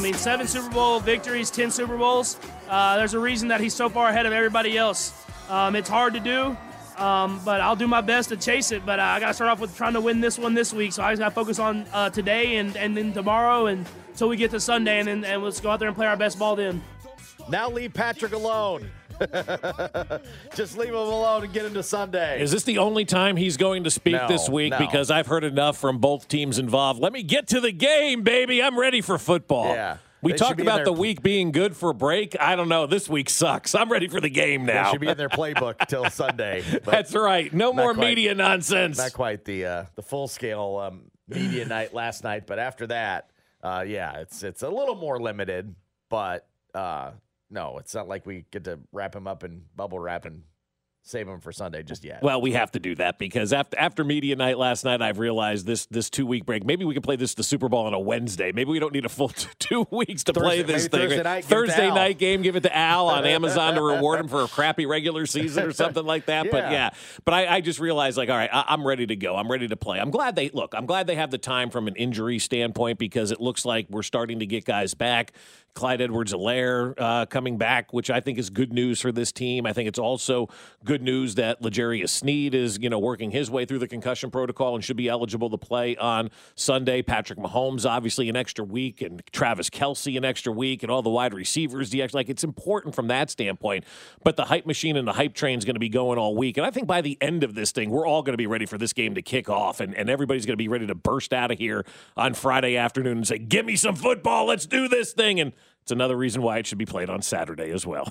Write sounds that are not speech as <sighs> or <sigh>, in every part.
mean, seven Super Bowl victories, 10 Super Bowls. Uh, there's a reason that he's so far ahead of everybody else. Um, it's hard to do, um, but I'll do my best to chase it. But uh, I got to start off with trying to win this one this week. So I just got to focus on uh, today and, and then tomorrow and until we get to Sunday, and, then, and let's go out there and play our best ball then. Now leave Patrick alone. <laughs> Just leave him alone and get into Sunday. Is this the only time he's going to speak No, this week? no. Because I've heard enough from both teams involved. Let me get to the game, baby. I'm ready for football. Yeah. We They talked about the week being good for break. I don't know. This week sucks. I'm ready for the game They now. should be in their playbook <laughs> till Sunday. That's right. No more quite. media nonsense. Not quite the uh, the full scale um, media night last night, but after that, uh, yeah, it's it's a little more limited. But uh, no, it's not like we get to wrap him up in bubble wrap and save him for Sunday just yet. Well, we have to do that because after after media night last night, I've realized this this two week break. Maybe we can play this the Super Bowl on a Wednesday. Maybe we don't need a full <laughs> t- two weeks to play this thing. Thursday night, give it to Thursday night game, give it to Al on Amazon to reward him for a crappy regular season or something like that. But Yeah. yeah, but I, I just realized like, all right, I, I'm ready to go. I'm ready to play. I'm glad they look. I'm glad they have the time from an injury standpoint because it looks like we're starting to get guys back. Clyde Edwards-Helaire uh, coming back, which I think is good news for this team. I think it's also good news that L'Jarius Sneed is, you know, working his way through the concussion protocol and should be eligible to play on Sunday. Patrick Mahomes, obviously, an extra week, and Travis Kelce, an extra week, and all the wide receivers. The like it's important from that standpoint. But the hype machine and the hype train is going to be going all week, and I think by the end of this thing, we're all going to be ready for this game to kick off, and, and everybody's going to be ready to burst out of here on Friday afternoon and say, "Give me some football, let's do this thing." And it's another reason why it should be played on Saturday as well.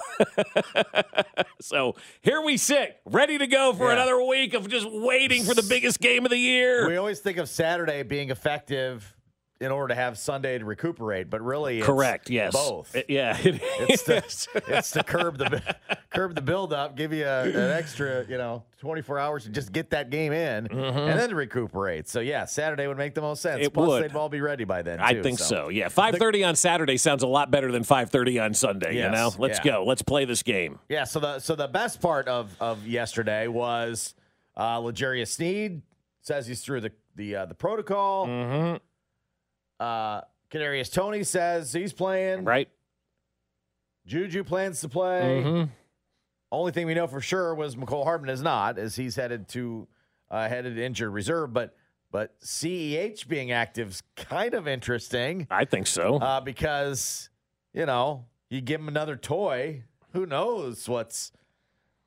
<laughs> so here we sit, ready to go for Yeah. another week of just waiting for the biggest game of the year. we always think of Saturday being effective in order to have Sunday to recuperate, but really, it's Correct. Yes. both. Uh, yeah. It It's to, <laughs> it's to curb the curb the build up, give you a, an extra, you know, 24 hours to just get that game in, and then recuperate. So yeah, Saturday would make the most sense. Mm-hmm. It Plus, would. they'd all be ready by then. I too, think so. Yeah, five thirty on Saturday sounds a lot better than five thirty on Sunday. you know, let's yeah. go. Let's play this game. Yeah. So the so the best part of of yesterday was uh, L'Jarius Sneed says he's through the the uh, the protocol. Mm-hmm. Uh, Kadarius Toney says he's playing. Right. Juju plans to play. Mm-hmm. Only thing we know for sure was Mecole Hardman is not, as he's headed to uh, headed to injured reserve. But but Ceh being active is kind of interesting I think so. uh, because you know you give him another toy. Who knows what's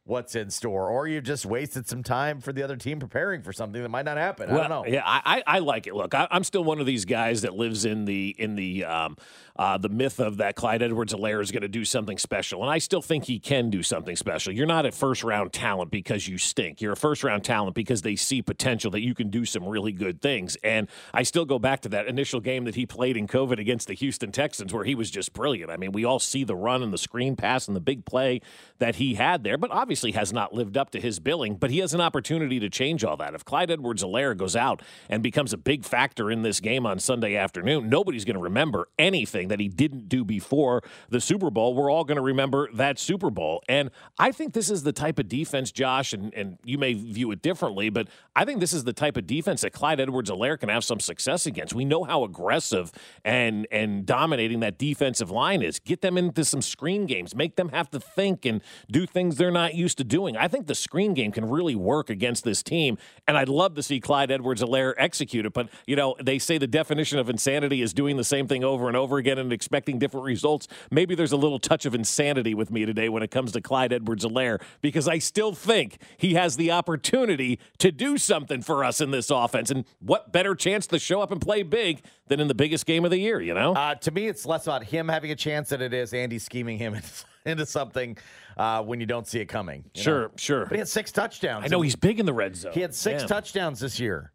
what's in store, or you've just wasted some time for the other team preparing for something that might not happen. I don't know. Yeah, I, I like it. Look, I, I'm still one of these guys that lives in the in the um, uh, the myth of that Clyde Edwards-Helaire is going to do something special, and I still think he can do something special. You're not a first round talent because you stink. You're a first round talent because they see potential that you can do some really good things. And I still go back to that initial game that he played in COVID against the Houston Texans, where he was just brilliant. I mean, we all see the run and the screen pass and the big play that he had there, but obviously has not lived up to his billing. But he has an opportunity to change all that. If Clyde Edwards-Helaire goes out and becomes a big factor in this game on Sunday afternoon, nobody's going to remember anything that he didn't do before the Super Bowl. We're all going to remember that Super Bowl. And I think this is the type of defense, Josh, and, and you may view it differently, but I think this is the type of defense that Clyde Edwards-Helaire can have some success against. We know how aggressive and and dominating that defensive line is. Get them into some screen games, make them have to think and do things they're not used to doing. I think the screen game can really work against this team, and I'd love to see Clyde Edwards-Helaire execute it. But you know, they say the definition of insanity is doing the same thing over and over again and expecting different results. Maybe there's a little touch of insanity with me today when it comes to Clyde Edwards-Helaire because I still think he has the opportunity to do something for us in this offense. And what better chance to show up and play big than in the biggest game of the year? You know. Uh, to me, it's less about him having a chance than it is Andy scheming him <laughs> into something uh, when you don't see it coming. Sure, know? sure. But he had six touchdowns. I know he's big in the red zone. He had six Yeah. touchdowns this year.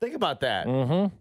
Think about that. Mm-hmm.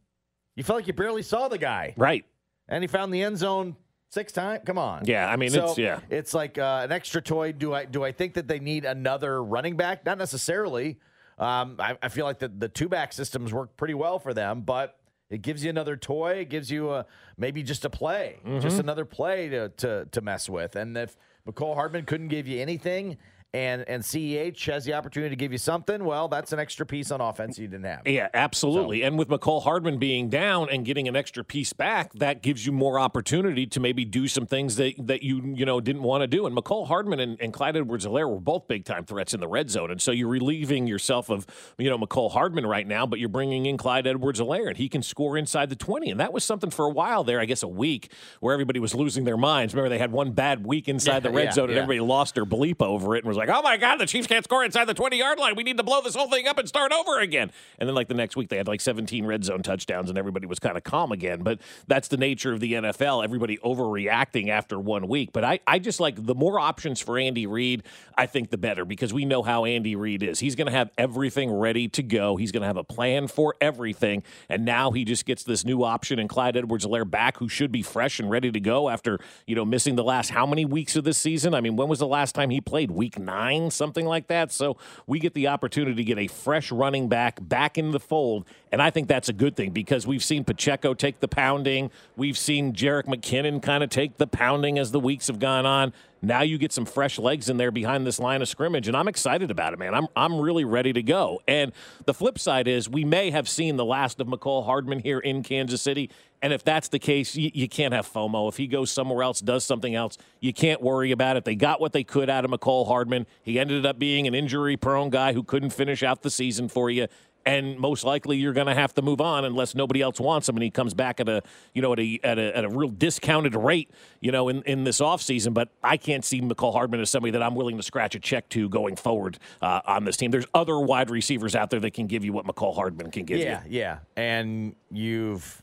You felt like you barely saw the guy, Right. and he found the end zone six times. Come on. Yeah. I mean, So it's yeah. it's like uh, an extra toy. Do I do I think that they need another running back? Not necessarily. Um, I, I feel like the, the two back systems work pretty well for them, but it gives you another toy. It gives you a, maybe just a play, Mm-hmm. just another play to, to to mess with. And if Mecole Hardman couldn't give you anything, and and CEH has the opportunity to give you something, well, that's an extra piece on offense you didn't have. Yeah, absolutely. So. And with Mecole Hardman being down and getting an extra piece back, that gives you more opportunity to maybe do some things that, that you you know didn't want to do. And Mecole Hardman and, and Clyde Edwards-Helaire were both big time threats in the red zone, and so you're relieving yourself of you know Mecole Hardman right now, but you're bringing in Clyde Edwards-Helaire, and he can score inside the 20. And that was something for a while there, I guess a week, where everybody was losing their minds. Remember, they had one bad week inside yeah, the red yeah, zone, and yeah. everybody lost their bleep over it and was like, "Oh my God, the Chiefs can't score inside the 20 yard line. We need to blow this whole thing up and start over again. And then, like, the next week, they had like 17 red zone touchdowns and everybody was kind of calm again. But that's the nature of the NFL. Everybody overreacting after one week. But I, I just like the more options for Andy Reid, I think the better because we know how Andy Reid is. He's going to have everything ready to go, he's going to have a plan for everything. And now he just gets this new option and Clyde Edwards Helaire back, who should be fresh and ready to go after, you know, missing the last how many weeks of this season? I mean, when was the last time he played? Week nine, something like that. So we get the opportunity to get a fresh running back back in the fold. And I think that's a good thing because we've seen Pacheco take the pounding. We've seen Jerick McKinnon kind of take the pounding as the weeks have gone on. Now you get some fresh legs in there behind this line of scrimmage, and I'm excited about it, man. I'm I'm really ready to go. And the flip side is we may have seen the last of Mecole Hardman here in Kansas City. And if that's the case, you, you, can't have FOMO. If he goes somewhere else, does something else, you can't worry about it. They got what they could out of Mecole Hardman. He ended up being an injury prone guy who couldn't finish out the season for you and most likely you're going to have to move on unless nobody else wants him and he comes back at a you know at a at a, at a real discounted rate you know in, in this offseason. But i can't see mecole hardman as somebody that i'm willing to scratch a check to going forward uh, on this team. There's other wide receivers out there that can give you what mecole hardman can give yeah, you. Yeah yeah. And you've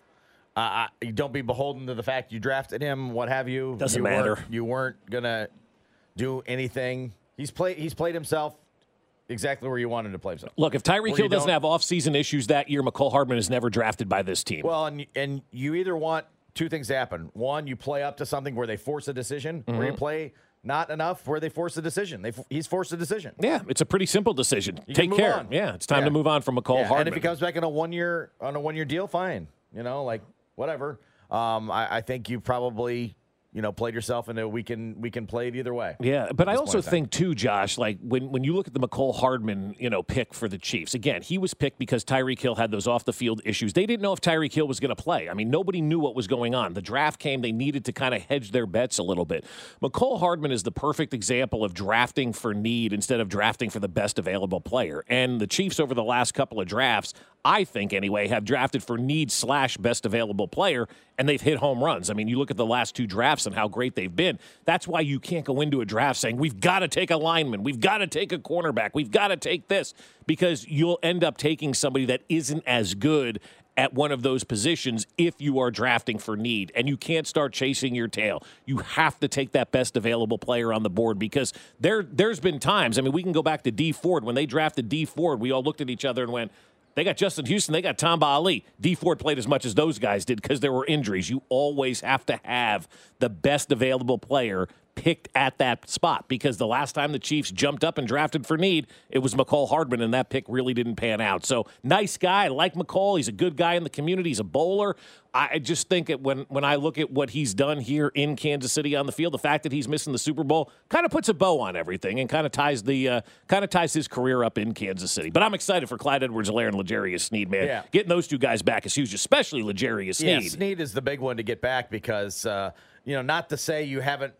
uh, you don't be beholden to the fact you drafted him what have you. Doesn't you matter. weren't, you weren't gonna do anything. He's played he's played himself exactly where you wanted to play himself. Look, if Tyreek Hill doesn't have offseason issues that year, Mecole Hardman is never drafted by this team. Well, and and you either want two things to happen. One, you play up to something where they force a decision, mm-hmm. or you play not enough where they force a decision. They he's forced a decision. Yeah, it's a pretty simple decision. You Take care. On. Yeah, it's time yeah. to move on from Mecole yeah. Hardman. And if he comes back in a one year on a one year deal, fine. You know, like whatever. Um, I, I think you probably you know, played yourself into we can we can play it either way. Yeah, but I also think too, Josh, like when when you look at the Mecole Hardman, you know, pick for the Chiefs, again, he was picked because Tyreek Hill had those off the field issues. They didn't know if Tyreek Hill was going to play. I mean, nobody knew what was going on. The draft came, they needed to kind of hedge their bets a little bit. Mecole Hardman is the perfect example of drafting for need instead of drafting for the best available player. And the Chiefs over the last couple of drafts, I think anyway, have drafted for need slash best available player, and they've hit home runs. I mean, you look at the last two drafts and how great they've been. That's why you can't go into a draft saying, we've got to take a lineman, we've got to take a cornerback, we've got to take this, because you'll end up taking somebody that isn't as good at one of those positions if you are drafting for need. And you can't start chasing your tail. You have to take that best available player on the board because there there's been times, I mean, we can go back to Dee Ford. When they drafted Dee Ford, we all looked at each other and went, they got Justin Houston. They got Tamba Hali. Dee Ford played as much as those guys did because there were injuries. You always have to have the best available player picked at that spot because the last time the Chiefs jumped up and drafted for need, it was Mecole Hardman, and that pick really didn't pan out. So nice guy. I like Mecole. He's a good guy in the community. He's a bowler. I just think it when when I look at what he's done here in Kansas City on the field, the fact that he's missing the Super Bowl kind of puts a bow on everything and kind of ties the uh, kind of ties his career up in Kansas City. But I'm excited for Clyde Edwards-Helaire and L'Jarius Sneed, man. Yeah. Getting those two guys back is huge, especially L'Jarius Sneed. Yeah, Sneed is the big one to get back because uh, you know not to say you haven't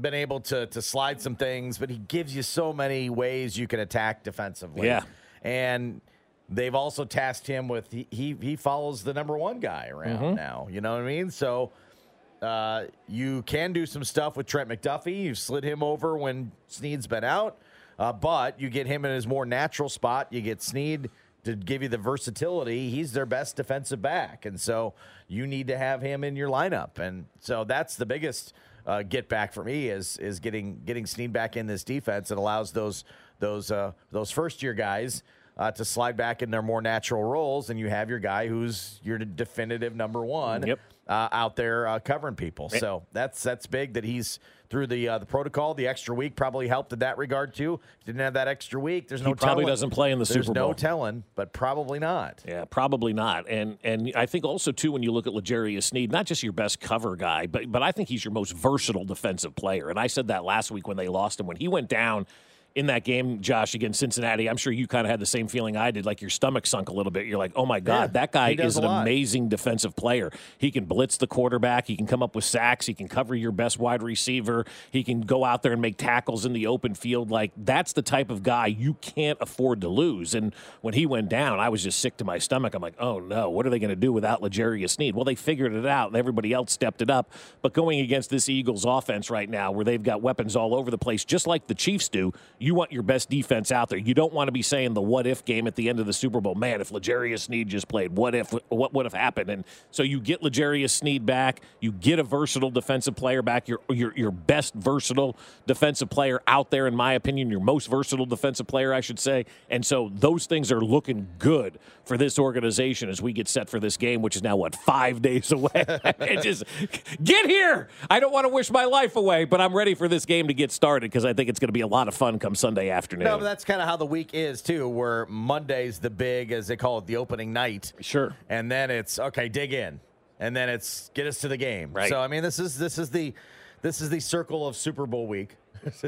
been able to to slide some things, but he gives you so many ways you can attack defensively. Yeah, and they've also tasked him with he he, he follows the number one guy around mm-hmm. now. You know what I mean? So. Uh, you can do some stuff with Trent McDuffie. You've slid him over when Sneed's been out, uh, but you get him in his more natural spot. You get Sneed to give you the versatility. He's their best defensive back, and so you need to have him in your lineup. And so that's the biggest uh, get back for me is is getting getting Sneed back in this defense. It allows those those uh, those first year guys uh, to slide back in their more natural roles, and you have your guy who's your definitive number one yep. uh, out there uh, covering people. So that's that's big that he's through the uh, the protocol. The extra week probably helped in that regard too. Didn't have that extra week. There's no. He probably telling. doesn't play in the There's Super Bowl. no telling, but probably not. Yeah, probably not. And and I think also too when you look at L'Jarius Sneed, not just your best cover guy, but but I think he's your most versatile defensive player. And I said that last week when they lost him when he went down in that game, Josh, against Cincinnati. I'm sure you kind of had the same feeling I did, like your stomach sunk a little bit. You're like, oh my God, Yeah, that guy is an lot. amazing defensive player. He can blitz the quarterback, he can come up with sacks, he can cover your best wide receiver, he can go out there and make tackles in the open field. Like, that's the type of guy you can't afford to lose. And when he went down, I was just sick to my stomach. I'm like, oh no, what are they going to do without L'Jarius Sneed? Well, they figured it out, and everybody else stepped it up. But going against this Eagles offense right now, where they've got weapons all over the place, just like the Chiefs do, you want your best defense out there. You don't want to be saying the what if game at the end of the Super Bowl. Man, if L'Jarius Sneed just played, what if? What would have happened? And so you get L'Jarius Sneed back, you get a versatile defensive player back, your your your best versatile defensive player out there, in my opinion, your most versatile defensive player, I should say. And so those things are looking good for this organization as we get set for this game, which is now what five days away. <laughs> it just get here. I don't want to wish my life away, but I'm ready for this game to get started because I think it's going to be a lot of fun come Sunday afternoon. No, but that's kind of how the week is too, where Monday's the big, as they call it, the opening night. Sure. And then it's okay, dig in, and then it's get us to the game. Right. So I mean, this is this is the this is the circle of Super Bowl week.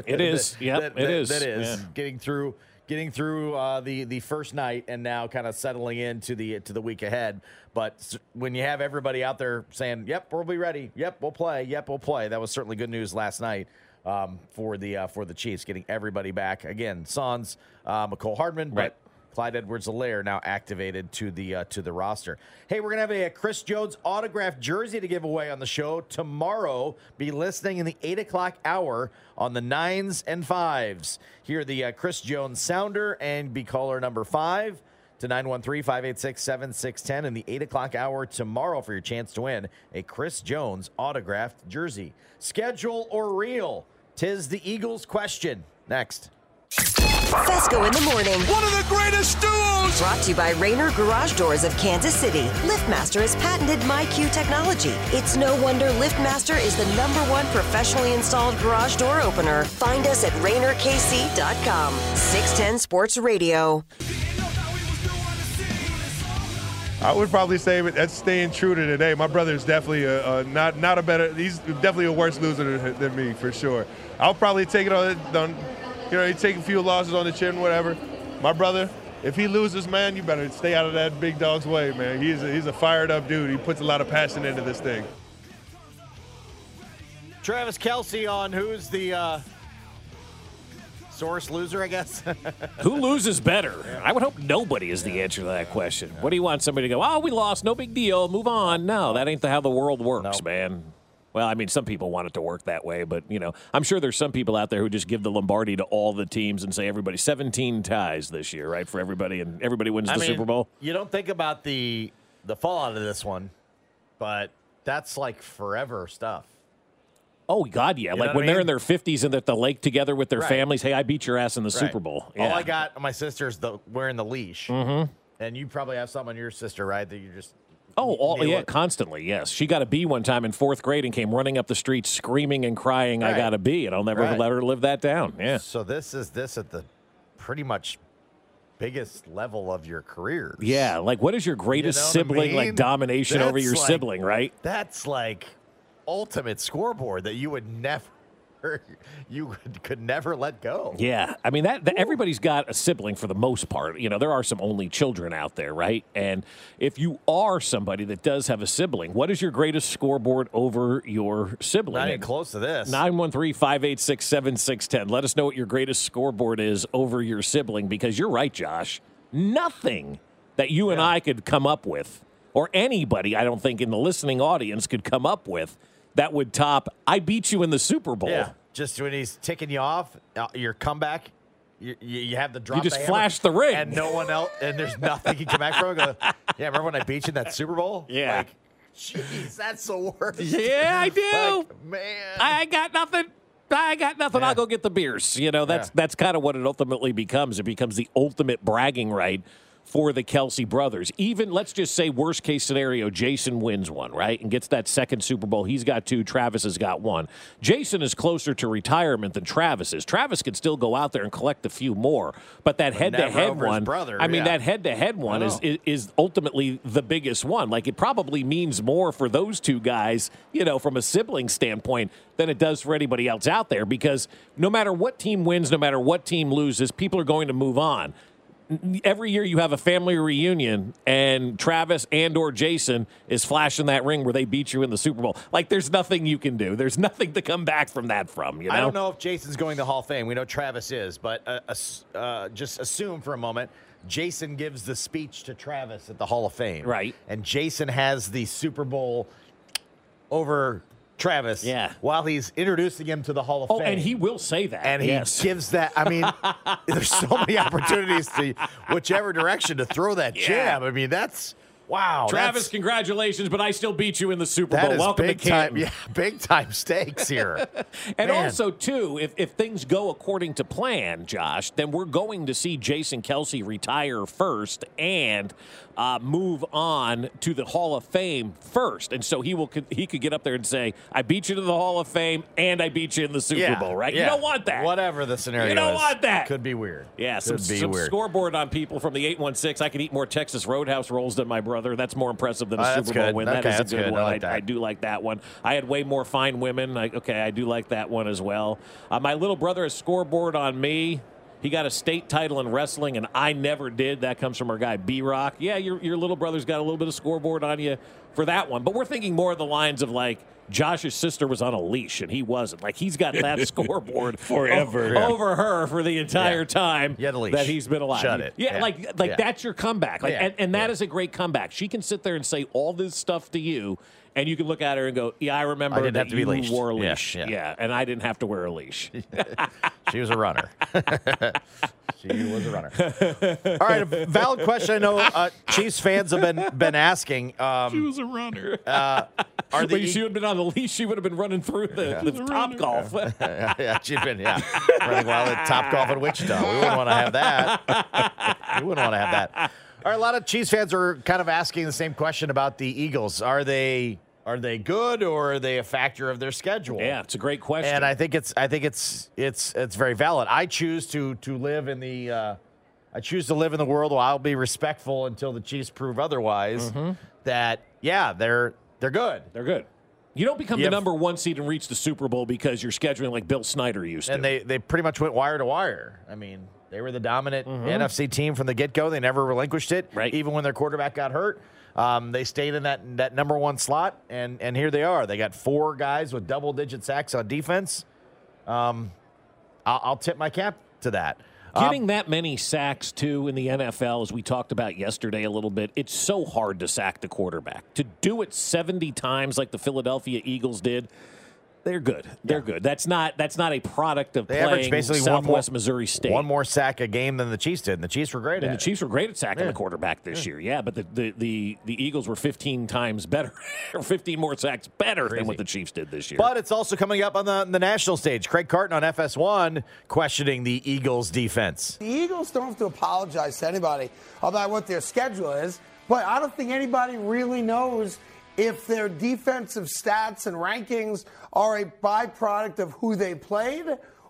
It <laughs> is. Yeah. It that- is. That is Yeah. getting through getting through uh, the the first night and now kind of settling into the to the week ahead. But when you have everybody out there saying, "Yep, we'll be ready. Yep, we'll play. Yep, we'll play," that was certainly good news last night um, for the uh, for the Chiefs, getting everybody back again. Sans uh, Mecole Hardman, Right. but Clyde Edwards-Helaire now activated to the uh, to the roster. Hey, we're gonna have a, Chris Jones autographed jersey to give away on the show tomorrow. Be listening in the eight o'clock hour on the nines and fives. Hear the uh, Chris Jones sounder and be caller number five to 913-586-7610 in the 8 o'clock hour tomorrow for your chance to win a Chris Jones autographed jersey. Schedule or real? Tis the Eagles question. Next. Fescoe in the morning. One of the greatest duos! Brought to you by Rainer Garage Doors of Kansas City. LiftMaster has patented MyQ technology. It's no wonder LiftMaster is the number one professionally installed garage door opener. Find us at RainerKC.com. 610 Sports Radio. I would probably say that's staying true to today. My brother is definitely a, a not not a better. He's definitely a worse loser than, me for sure. I'll probably take it on, on, you know, he take a few losses on the chin, whatever. My brother, if he loses, man, you better stay out of that big dog's way, man. He's a, he's a fired up dude. He puts a lot of passion into this thing. Travis Kelce on who's the uh, source loser, I guess. <laughs> Who loses better? I would hope nobody is the answer to that question. What do you want somebody to go, oh, we lost, no big deal, move on? No, that ain't the, how the world works, No. man. Well, I mean, some people want it to work that way, but, you know, I'm sure there's some people out there who just give the Lombardi to all the teams and say everybody 17 ties this year, right, for everybody, and everybody wins I the mean, Super Bowl. You don't think about the the fallout of this one, but that's like forever stuff. Oh, God, yeah. know like when I they're in their 50s and they're at the lake together with their Right. families, hey, I beat your ass in the Right. Super Bowl. All I got my sister's the wearing the leash, mm-hmm. and you probably have some on your sister, right? That you just Oh, all, yeah, what- constantly. Yes, she got a B one time in fourth grade and came running up the street screaming and crying, "I got a B," and I'll never Right. let her live that down. Yeah, So this is this at the pretty much biggest level of your career. yeah. Like, what is your greatest know what I sibling like mean? domination over your like- sibling? Right? That's like ultimate scoreboard that you would never <laughs> you could never let go. Yeah, I mean that, that everybody's got a sibling for the most part. You know, there are some only children out there, right? And if you are somebody that does have a sibling, what is your greatest scoreboard over your sibling? Not even close to this. 913 586 7610. Let us know what your greatest scoreboard is over your sibling because you're right, Josh. Nothing that you and I could come up with, or anybody, I don't think, in the listening audience could come up with that would top, I beat you in the Super Bowl. Yeah, just when he's ticking you off, uh, your comeback, you, you, you have the drop. You just the flash the ring. and no one else, and there's nothing you can come back from. Go, yeah, remember when I beat you in that Super Bowl? Yeah. like, jeez, that's the worst. Yeah, I do. Like, man. I got nothing. I got nothing. Yeah. I'll go get the beers. You know, that's Yeah. that's kind of what it ultimately becomes. It becomes the ultimate bragging right for the Kelce brothers. Even let's just say worst case scenario, Jason wins one, right, and gets that second Super Bowl. He's got two. Travis has got one. Jason is closer to retirement than Travis is. Travis could still go out there and collect a few more, but that head to head one, brother, I mean, yeah. that head to head one is, is, is ultimately the biggest one. Like it probably means more for those two guys, you know, from a sibling standpoint than it does for anybody else out there because no matter what team wins, no matter what team loses, people are going to move on every year you have a family reunion and Travis and or Jason is flashing that ring where they beat you in the Super Bowl. Like there's nothing you can do. There's nothing to come back from that from, you know? I don't know if Jason's going to the Hall of Fame. We know Travis is, but uh, uh, just assume for a moment Jason gives the speech to Travis at the Hall of Fame. Right. And Jason has the Super Bowl over Travis Yeah. while he's introducing him to the Hall of Oh, Fame. and he will say that. and he yes. gives that. I mean, <laughs> there's so many opportunities to whichever direction to throw that Yeah. jab. I mean, that's wow. Travis, congratulations, but I still beat you in the Super Bowl. Welcome to Canton. time. Yeah, <laughs> big time stakes here. <laughs> And Man. also, too, if, if things go according to plan, Josh, then we're going to see Jason Kelce retire first and uh, move on to the Hall of Fame first. And so he will he could get up there and say, "I beat you to the Hall of Fame and I beat you in the Super Yeah, Bowl." Right? yeah. You don't want that. Whatever the scenario You don't is, want that. Could be weird. Yeah, some, could be some weird. scoreboard on people from the 816. I could eat more Texas Roadhouse rolls than my brother. That's more impressive than a Oh, Super Bowl good. win. Okay, that is a good, good. I one. like that. I do like that one. I had way more fine women. I, okay, I do like that one as well. Uh, my little brother has scoreboard on me. He got a state title in wrestling, and I never did. That comes from our guy B Rock. Yeah, your your little brother's got a little bit of scoreboard on you for that one. But we're thinking more of the lines of like Josh's sister was on a leash and he wasn't. Like he's got that <laughs> scoreboard Forever. o- over her for the entire Yeah. time You had a leash. that he's been alive. Shut it. Yeah, Yeah. like like that's your comeback. Like, and, and that is a great comeback. She can sit there and say all this stuff to you, and you can look at her and go, "Yeah, I remember I didn't that have to be you leashed. wore a Yeah, leash. yeah. and I didn't have to wear a leash." <laughs> She was a runner. <laughs> she was a runner. All right, a valid question. I know uh, Chiefs fans have been been asking. Um, she was a runner. uh, are the But she would have been on the leash. She would have been running through the, the top golf. <laughs> yeah, yeah, she'd been yeah running wild at Top Golf in Wichita. We wouldn't want to have that. we wouldn't want to have that. All right, a lot of Chiefs fans are kind of asking the same question about the Eagles. Are they are they good or are they a factor of their schedule? yeah, it's a great question. and I think it's I think it's it's it's very valid. I choose to to live in the uh, I choose to live in the world where I'll be respectful until the Chiefs prove otherwise. That yeah, they're they're good. They're good. You don't become You the have- number one seed and reach the Super Bowl because you're scheduling like Bill Snyder used to. and they they pretty much went wire to wire. I mean, they were the dominant NFC team from the get go. They never relinquished it, Right. Even when their quarterback got hurt, um, they stayed in that that number one slot, and and here they are. They got four guys with double digit sacks on defense. Um, I'll, I'll tip my cap to that. Um, Getting that many sacks too in the NFL, as we talked about yesterday a little bit, it's so hard to sack the quarterback. To do it 70 times like the Philadelphia Eagles did, they're good. They're good. That's not that's not a product of They playing averaged basically one more- Southwest Missouri State. one more sack a game than the Chiefs did, and the Chiefs were great and at the it. Chiefs were great at sacking Yeah. the quarterback this year, yeah. But the, the, the, the Eagles were 15 times better, <laughs> or 15 more sacks better than what the Chiefs did this year. But it's also coming up on the, the national stage. Craig Carton on FS1 questioning the Eagles' defense. The Eagles don't have to apologize to anybody about what their schedule is, but I don't think anybody really knows if their defensive stats and rankings are a byproduct of who they played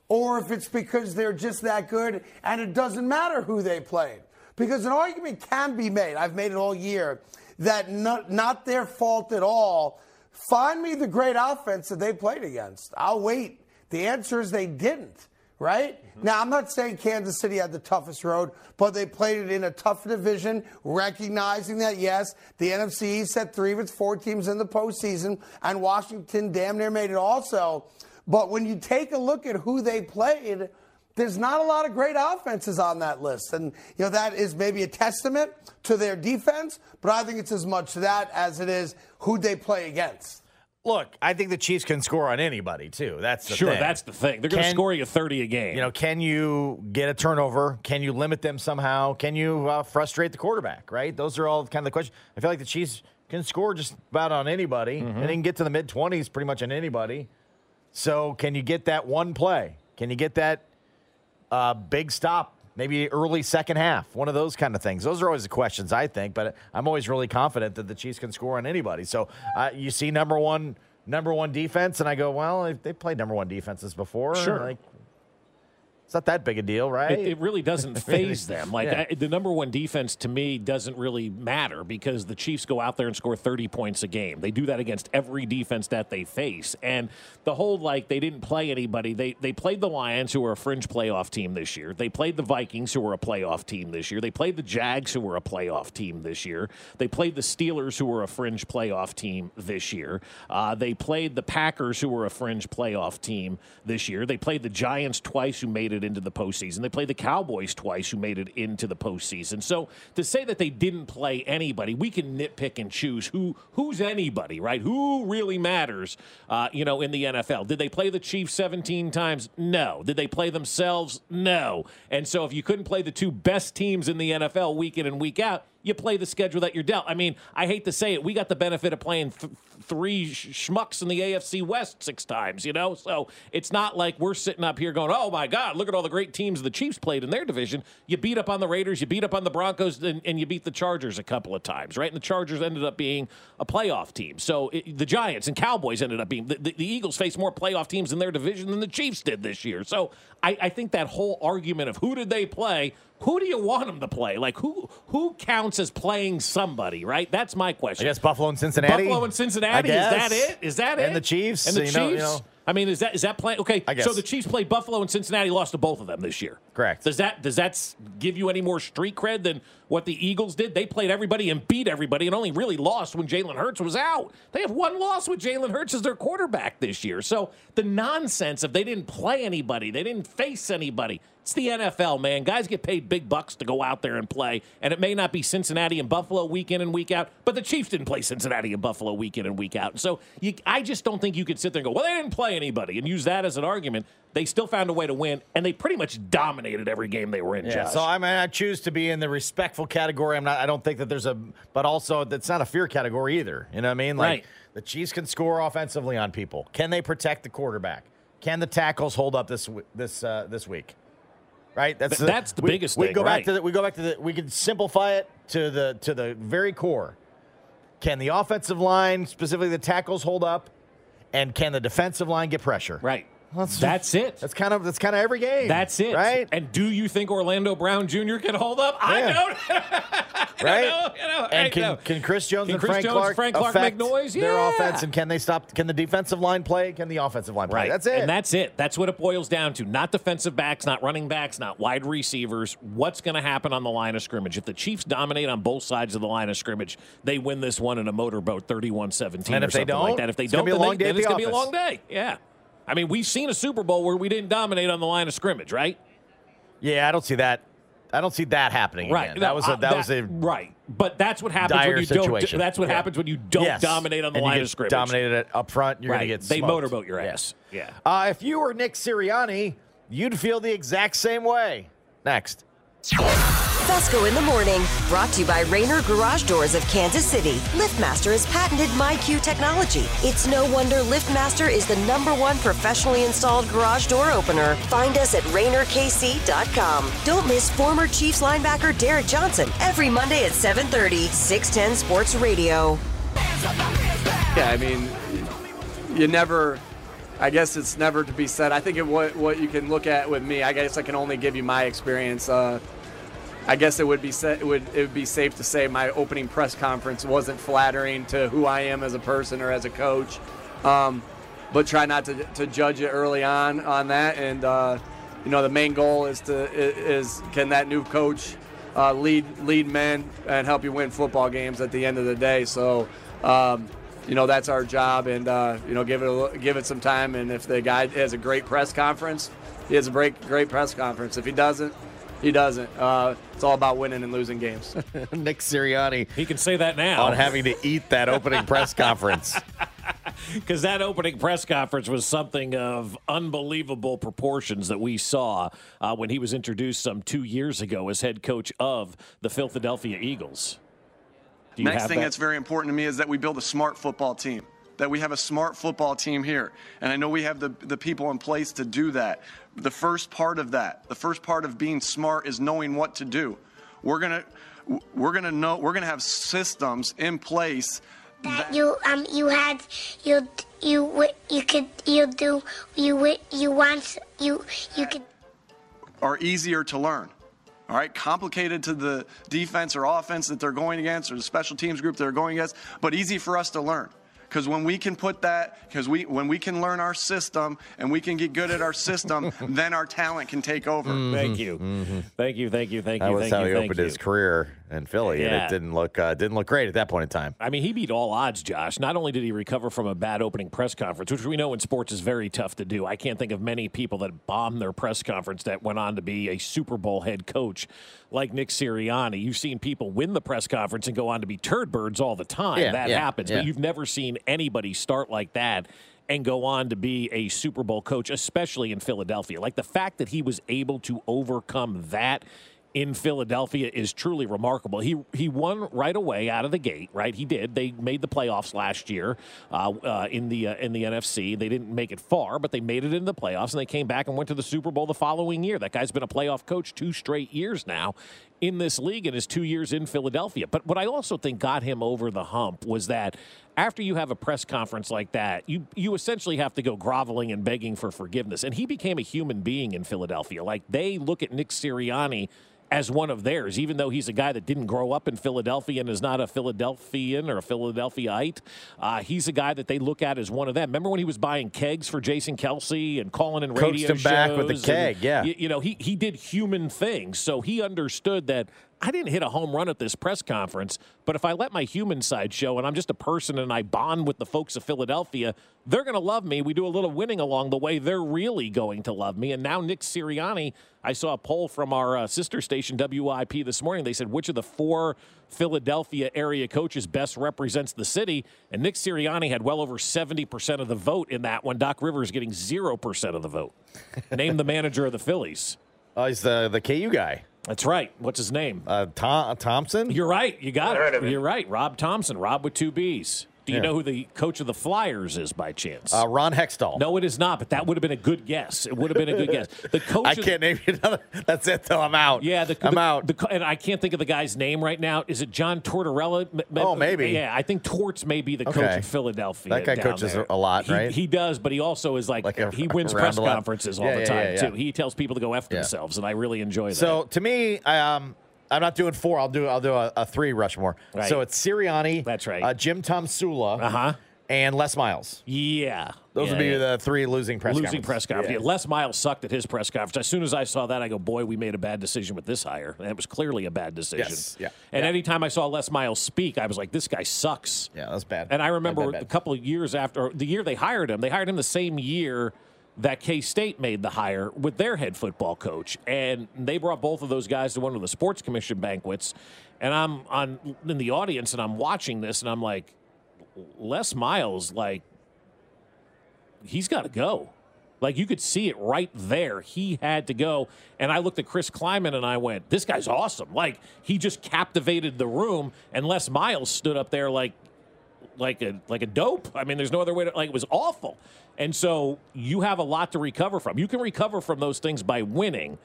or if it's because they're just that good and it doesn't matter who they played. Because an argument can be made, I've made it all year, that not, not their fault at all. Find me the great offense that they played against. I'll wait. The answer is they didn't right? Mm-hmm. Now, I'm not saying Kansas City had the toughest road, but they played it in a tough division, recognizing that, yes, the NFC East had three of its four teams in the postseason, and Washington damn near made it also. But when you take a look at who they played, there's not a lot of great offenses on that list. And, you know, that is maybe a testament to their defense, but I think it's as much that as it is who they play against. Look, I think the Chiefs can score on anybody too. That's the sure, thing. that's the thing. They're going to score you 30 a game. You know, can you get a turnover? Can you limit them somehow? Can you uh, frustrate the quarterback? Right? Those are all kind of the questions. I feel like the Chiefs can score just about on anybody, Mm-hmm. and they can get to the mid twenties pretty much on anybody. So, can you get that one play? Can you get that uh, big stop maybe early second half, one of those kind of things. Those are always the questions I think, but I'm always really confident that the Chiefs can score on anybody. So uh, you see number one number one defense, and I go, well, they played number one defenses before. Sure. Like, it's not that big a deal, right? It, it really doesn't <laughs> phase them. Like Yeah. I, the number one defense to me doesn't really matter because the Chiefs go out there and score 30 points a game. They do that against every defense that they face. And the whole like they didn't play anybody. They they played the Lions who were a fringe playoff team this year. They played the Vikings who were a playoff team this year. They played the Jags who were a playoff team this year. They played the Steelers who were a fringe playoff team this year. Uh, they played the Packers who were a fringe playoff team this year. They played the Giants twice who made it into the postseason. They played the Cowboys twice who made it into the postseason. So to say that they didn't play anybody, we can nitpick and choose who who's anybody, right? Who really matters, uh, you know, in the NFL? Did they play the Chiefs 17 times? No. Did they play themselves? No. And so if you couldn't play the two best teams in the NFL week in and week out, you play the schedule that you're dealt. I mean, I hate to say it, we got the benefit of playing th- three sh- schmucks in the AFC West six times, you know? So it's not like we're sitting up here going, oh my God, look at all the great teams the Chiefs played in their division. You beat up on the Raiders, you beat up on the Broncos, and, and you beat the Chargers a couple of times, right? And the Chargers ended up being a playoff team. So it, the Giants and Cowboys ended up being, the, the, the Eagles faced more playoff teams in their division than the Chiefs did this year. So I, I think that whole argument of who did they play who do you want them to play? Like who who counts as playing somebody, right? That's my question. I guess Buffalo and Cincinnati. Buffalo and Cincinnati. Is that it? Is that it? And the Chiefs. And the you Chiefs. know- you know. I mean, is that is that play? Okay, I guess. so the Chiefs played Buffalo and Cincinnati, lost to both of them this year. Correct. Does that does that give you any more street cred than what the Eagles did? They played everybody and beat everybody, and only really lost when Jalen Hurts was out. They have one loss with Jalen Hurts as their quarterback this year. So the nonsense of they didn't play anybody, they didn't face anybody. It's the NFL, man. Guys get paid big bucks to go out there and play, and it may not be Cincinnati and Buffalo week in and week out, but the Chiefs didn't play Cincinnati and Buffalo week in and week out. So you, I just don't think you could sit there and go, well, they didn't play anybody, and use that as an argument. They still found a way to win, and they pretty much dominated every game they were in. Yeah, Josh. so I mean, I choose to be in the respectful category. I'm not. I don't think that there's a, but also that's not a fear category either. You know what I mean? Like Right. the Chiefs can score offensively on people. Can they protect the quarterback? Can the tackles hold up this this uh, this week? Right. That's Th- that's the we, biggest We thing, go right. back to the, we go back to the. We can simplify it to the to the very core. Can the offensive line, specifically the tackles, hold up? And can the defensive line get pressure? right. That's- That's it. That's kind of that's kind of every game. That's it. Right. And do you think Orlando Brown Jr. can hold up? I Yeah. don't. <laughs> right? know, you know, I and can, can Chris Jones Can and Chris Frank Jones Clark, Frank Clark affect noise? their Yeah. offense? And can they stop? Can the defensive line play? Can the offensive line play? Right. That's it. And that's it. That's what it boils down to. Not defensive backs, not running backs, not wide receivers. What's going to happen on the line of scrimmage? If the Chiefs dominate on both sides of the line of scrimmage, they win this one in a motorboat 31 17 And or if something like don't, that. If they it's gonna don't, be a long they- day it's going to be a long day. Yeah. I mean, we've seen a Super Bowl where we didn't dominate on the line of scrimmage, right? yeah, I don't see that. I don't see that happening Right. again. That was a, uh, that, was a right. But that's what happens when you situation. don't. That's what Yeah. happens when you don't Yes. dominate on the And line of scrimmage. Dominated it up front. You're right. going to get they motorboat your Yeah. ass. Yeah. Uh, if you were Nick Sirianni, you'd feel the exact same way. Next. Fescoe in the morning, brought to you by Rainer Garage Doors of Kansas City. LiftMaster has patented MyQ technology. It's no wonder LiftMaster is the number one professionally installed garage door opener. Find us at RainerKC.com. Don't miss former Chiefs linebacker Derrick Johnson every Monday at 7:30, 610 Sports Radio. Yeah, I mean, you never. I guess it's never to be said. I think it, what what you can look at with me. I guess I can only give you my experience. Uh, I guess it would be sa- it would it would be safe to say my opening press conference wasn't flattering to who I am as a person or as a coach. Um, but try not to, to judge it early on on that. And uh, you know, the main goal is to is can that new coach uh, lead lead men and help you win football games at the end of the day. So. Um, you know that's our job, and uh, you know give it a, give it some time. And if the guy has a great press conference, he has a great great press conference. If he doesn't, he doesn't. Uh, it's all about winning and losing games. <laughs> Nick Sirianni He can say that now. on having to eat that opening press conference. <laughs> because that opening press conference was something of unbelievable proportions that we saw uh, when he was introduced some two years ago as head coach of the Philadelphia Eagles. Do you Next have thing that? that's very important to me is that we build a smart football team. that we have a smart football team here. And I know we have the, the people in place to do that. The first part of that, the first part of being smart is knowing what to do. We're going to we're going to know we're going to have systems in place that you um you had you you you could you do you you want you you could are easier to learn. All right, complicated to the defense or offense that they're going against or the special teams group they're going against, but easy for us to learn. Because when we can put that, because we when we can learn our system and we can get good at our system, <laughs> then our talent can take over. Thank you, thank you, thank you, thank you. That was thank how you, he thank opened you. his career in Philly, and it didn't look uh, didn't look great at that point in time. I mean, he beat all odds, Josh. Not only did he recover from a bad opening press conference, which we know in sports is very tough to do. I can't think of many people that bombed their press conference that went on to be a Super Bowl head coach like Nick Sirianni. You've seen people win the press conference and go on to be turd birds all the time. Yeah, that yeah, happens. yeah. But you've never seen anybody start like that and go on to be a Super Bowl coach, especially in Philadelphia. Like the fact that he was able to overcome that in Philadelphia is truly remarkable. He he won right away out of the gate. Right, he did. They made the playoffs last year uh, uh, in the uh, in the NFC. They didn't make it far, but they made it in the playoffs, and they came back and went to the Super Bowl the following year. That guy's been a playoff coach two straight years now in this league, in his two years in Philadelphia. But what I also think got him over the hump was that after you have a press conference like that, you you essentially have to go groveling and begging for forgiveness. And he became a human being in Philadelphia. Like they look at Nick Sirianni as one of theirs, even though he's a guy that didn't grow up in Philadelphia and is not a Philadelphian or a Philadelphiaite. Uh, he's a guy that they look at as one of them. Remember when he was buying kegs for Jason Kelce and calling in Coached radio him back with the shows and, keg, yeah. y- you know, he, he did human things. So he understood that I didn't hit a home run at this press conference, but if I let my human side show and I'm just a person and I bond with the folks of Philadelphia, they're going to love me. We do a little winning along the way. They're really going to love me. And now Nick Sirianni, I saw a poll from our uh, sister station WIP this morning. They said which of the four Philadelphia area coaches best represents the city, and Nick Sirianni had well over 70% of the vote in that one. Doc Rivers getting 0% of the vote. Name the manager of the Phillies. Oh, he's the the KU guy, That's right. What's his name? uh, Tom Thompson. You're right. You got it. You're right. Rob Thompson. Rob with two B's. Do you Yeah. know who the coach of the Flyers is by chance? Uh, Ron Hextall. no, it is not. But that would have been a good guess. It would have been a good guess. The <laughs> coach. I can't name you another. <laughs> That's it. Though I'm out. Yeah, the, I'm the- out. the and I can't think of the guy's name right now. Is it John Tortorella? Oh, maybe. Yeah, I think Torts may be the coach of Philadelphia. That guy coaches there. a lot, He- right? He does, but he also is like, Like a- he wins press conferences all Yeah, the time yeah, too. He tells people to go f themselves, and I really enjoy that. So to me, I, um, I'm not doing four. I'll do I'll do a, a three Rushmore. Right. So it's Sirianni. That's right. Uh, Jim Tomsula. Uh-huh. And Les Miles. yeah, Those Yeah, would be yeah. the three losing press losing conferences. press conference. Yeah. Yeah, Les Miles sucked at his press conference. As soon as I saw that, I go, "Boy, we made a bad decision with this hire." And it was clearly a bad decision. Yes, yeah, And yeah. anytime I saw Les Miles speak, I was like, "This guy sucks." Yeah, that's bad. And I Bad, remember bad, bad. a couple of years after the year they hired him, they hired him the same year that K State made the hire with their head football coach, and they brought both of those guys to one of the sports commission banquets. And I'm on in the audience, and I'm watching this, and I'm like, Les Miles, like he's got to go. Like you could see it right there. He had to go. And I looked at Chris Klieman and I went, this guy's awesome. Like he just captivated the room. And Les Miles stood up there like like a like a dope. I mean, there's no other way to like it was awful. And so you have a lot to recover from. You can recover from those things by winning,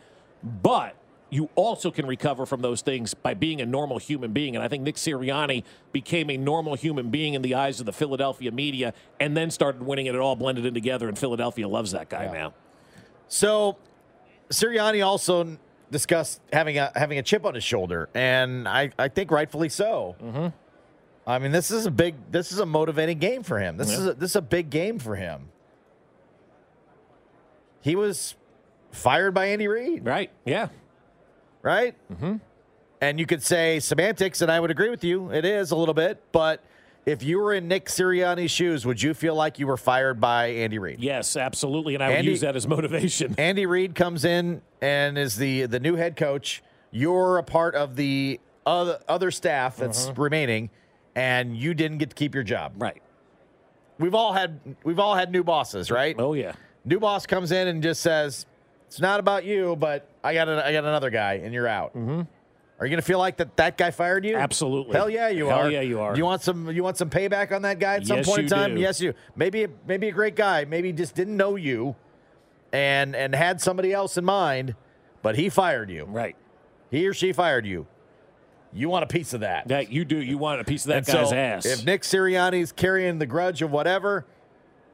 but you also can recover from those things by being a normal human being. And I think Nick Sirianni became a normal human being in the eyes of the Philadelphia media and then started winning it. It all blended in together, and Philadelphia loves that guy now. So Sirianni also discussed having a having a chip on his shoulder, and I, I think rightfully so. Mm-hmm. I mean, this is a big, this is a motivating game for him. This is a, this is a big game for him. He was fired by Andy Reid, Right. Yeah. right? Mm-hmm. And you could say semantics, and I would agree with you. It is a little bit, but if you were in Nick Sirianni's shoes, would you feel like you were fired by Andy Reid? Yes, absolutely. And I would use that as motivation. <laughs> Andy Reid comes in and is the the new head coach. You're a part of the other other staff that's remaining, and you didn't get to keep your job. Right. We've all had we've all had new bosses, right? Oh, yeah. New boss comes in and just says, "It's not about you, but I got a, I got another guy, and you're out." Mm-hmm. Are you going to feel like that that guy fired you? Absolutely. Hell yeah, you are. Hell are. yeah, you are. You want some you want some payback on that guy at some Yes, point in time? do. Yes, you. Maybe maybe a great guy. Maybe just didn't know you, and and had somebody else in mind, but he fired you. Right. He or she fired you. You want a piece of that. That you do. You want a piece of that And guy's so ass. If Nick Sirianni's carrying the grudge of whatever,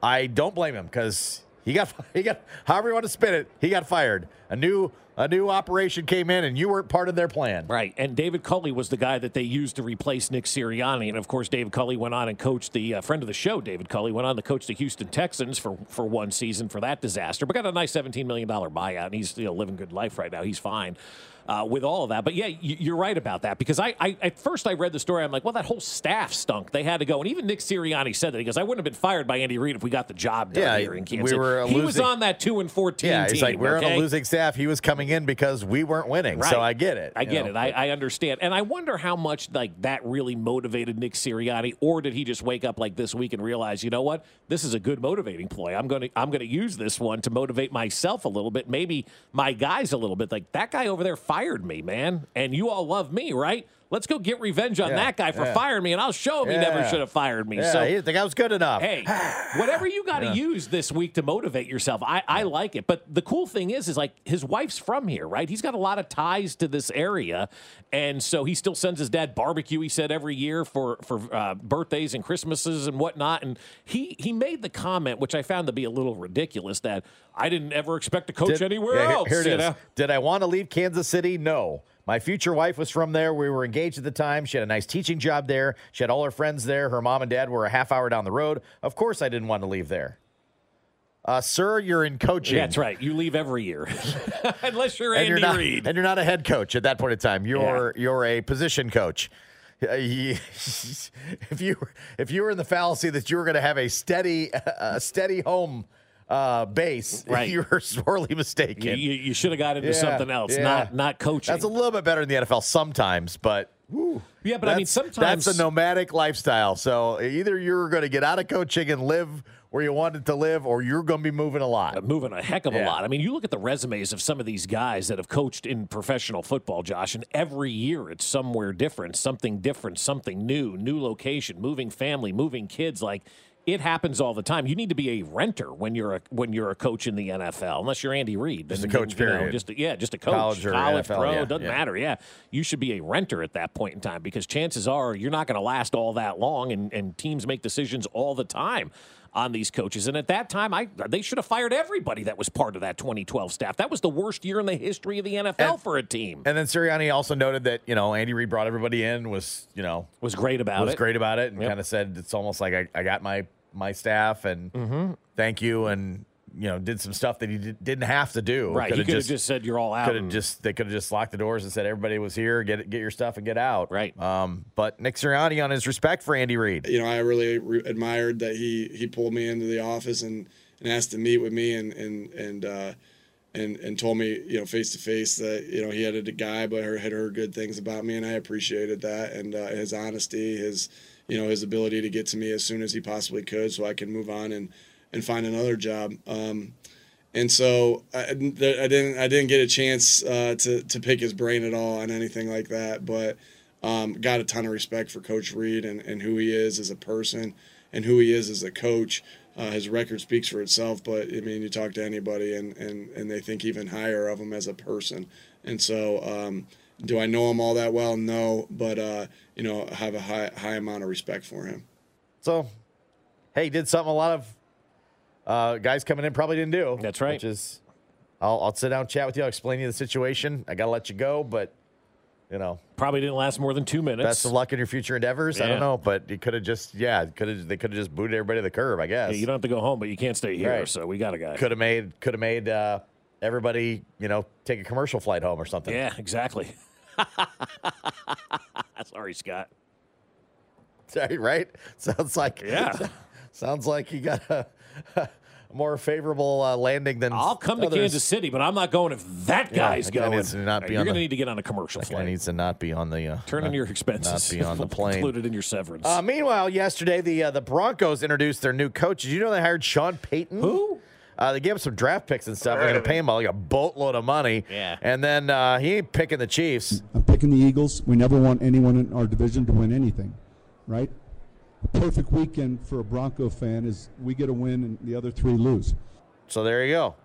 I don't blame him because he got <laughs> he got however you want to spin it, he got fired. A new a new operation came in and you weren't part of their plan. Right. And David Culley was the guy that they used to replace Nick Sirianni. And of course, David Culley went on and coached the uh, friend of the show, David Culley, went on to coach the Houston Texans for, for one season for that disaster, but got a nice $17 million buyout. And he's you know, living good life right now. He's fine. Uh, with all of that, but yeah, you, you're right about that because I, I at first I read the story. I'm like, well, that whole staff stunk. They had to go, and even Nick Sirianni said that. He goes, I wouldn't have been fired by Andy Reid if we got the job done Yeah, here in we were he was on that two and fourteen. Yeah, he's team, like we're on a losing staff. He was coming in because we weren't winning. Right. So I get it. I get know, it. I, I understand. And I wonder how much like that really motivated Nick Sirianni, or did he just wake up like this week and realize, you know what, this is a good motivating ploy. I'm gonna I'm gonna use this one to motivate myself a little bit, maybe my guys a little bit. Like that guy over there fired me, man, and you all love me, right? Let's go get revenge on Yeah, that guy for yeah. firing me, and I'll show him he never should have fired me. Yeah, so he didn't think I was good enough. Hey, <sighs> whatever you got to use this week to motivate yourself, I, I like it. But the cool thing is, is like his wife's from here, right? He's got a lot of ties to this area, and so he still sends his dad barbecue. He said every year for for uh, birthdays and Christmases and whatnot. And he he made the comment, which I found to be a little ridiculous, that I didn't ever expect to coach Did- anywhere yeah, here- else. Here, it you is. know? Did I want to leave Kansas City? No. My future wife was from there. We were engaged at the time. She had a nice teaching job there. She had all her friends there. Her mom and dad were a half hour down the road. Of course, I didn't want to leave there. Uh, sir, you're in coaching. That's right. You leave every year, <laughs> unless you're and Andy you're not, Reid. and you're not a head coach at that point in time. You're you're a position coach. Uh, <laughs> if you were- if you were in the fallacy that you were going to have a steady <laughs> a steady home uh, base, <laughs> Right. you were sorely mistaken. You, you, should have got into Yeah, something else, yeah. not not coaching. That's a little bit better in the NFL sometimes, but yeah, but I mean sometimes that's a nomadic lifestyle. So either you're going to get out of coaching and live where you wanted to live, or you're going to be moving a lot. moving a heck of a Yeah. lot. I mean, you look at the resumes of some of these guys that have coached in professional football, Josh, and every year it's somewhere different, something different, something new, new location, moving family, moving kids. Like it happens all the time. You need to be a renter when you're a when you're a coach in the NFL, unless you're Andy Reid. Just a coach, you know, period. just a, yeah, just a coach, College or NFL, pro, yeah, doesn't yeah. matter. Yeah, you should be a renter at that point in time because chances are you're not going to last all that long, and, and teams make decisions all the time on these coaches. And at that time, I they should have fired everybody that was part of that 2012 staff. That was the worst year in the history of the NFL And- for a team. And then Sirianni also noted that you know Andy Reid brought everybody in was you know Was great about was it. Was great about it and Yep. kind of said it's almost like I, I got my my staff and Mm-hmm. thank you and you know did some stuff that he did, didn't have to do. Right, he could have just said you're all out. could have and- just they could have just locked the doors and said everybody was here get get your stuff and get out. Right. Um, but Nick Sirianni on his respect for Andy Reid. you know, I really re- admired that he he pulled me into the office and, and asked to meet with me and and and uh, and and told me you know face to face that you know he had a guy but had heard good things about me and I appreciated that and uh, his honesty, his you know his ability to get to me as soon as he possibly could so I could move on and and find another job. Um, and so I, I didn't I didn't get a chance uh, to to pick his brain at all on anything like that, but um, got a ton of respect for Coach Reid and, and who he is as a person and who he is as a coach. Uh, his record speaks for itself, but I mean, you talk to anybody and, and, and they think even higher of him as a person. And so, um, do I know him all that well? No, but uh, you know, have a high high amount of respect for him. So, hey, he did something a lot of uh, guys coming in probably didn't do. That's right. Which is, I'll, I'll sit down and chat with you. I'll explain you the situation. I got to let you go, but, you know, Probably didn't last more than two minutes. best of luck in your future endeavors. I don't know, but you could have just, yeah, could have they could have just booted everybody to the curb, I guess. Yeah, you don't have to go home, but you can't stay here. Right. So we got a guy. could have made, could have made uh, everybody, you know, take a commercial flight home or something. Yeah, exactly. <laughs> Sorry, Scott. <laughs> Sorry, right? <laughs> Sounds like, Yeah. Sounds like you got a, <laughs> a more favorable uh, landing than I'll come to. Kansas City, but I'm not going if that guy's that guy going. needs to not be You're going to need to get on a commercial That guy flight. needs to not be on the uh, Turn in not- your expenses. Not be on the <laughs> plane. Included in your severance. Uh, meanwhile, yesterday the uh, the Broncos introduced their new coach. Did you know they hired Sean Payton? Who? Uh, they gave him some draft picks and stuff. They're going to pay him like a boatload of money. Yeah. And then uh, he ain't picking the Chiefs. I'm picking the Eagles. We never want anyone in our division to win anything, right? Perfect weekend for a Bronco fan is we get a win and the other three lose. So there you go.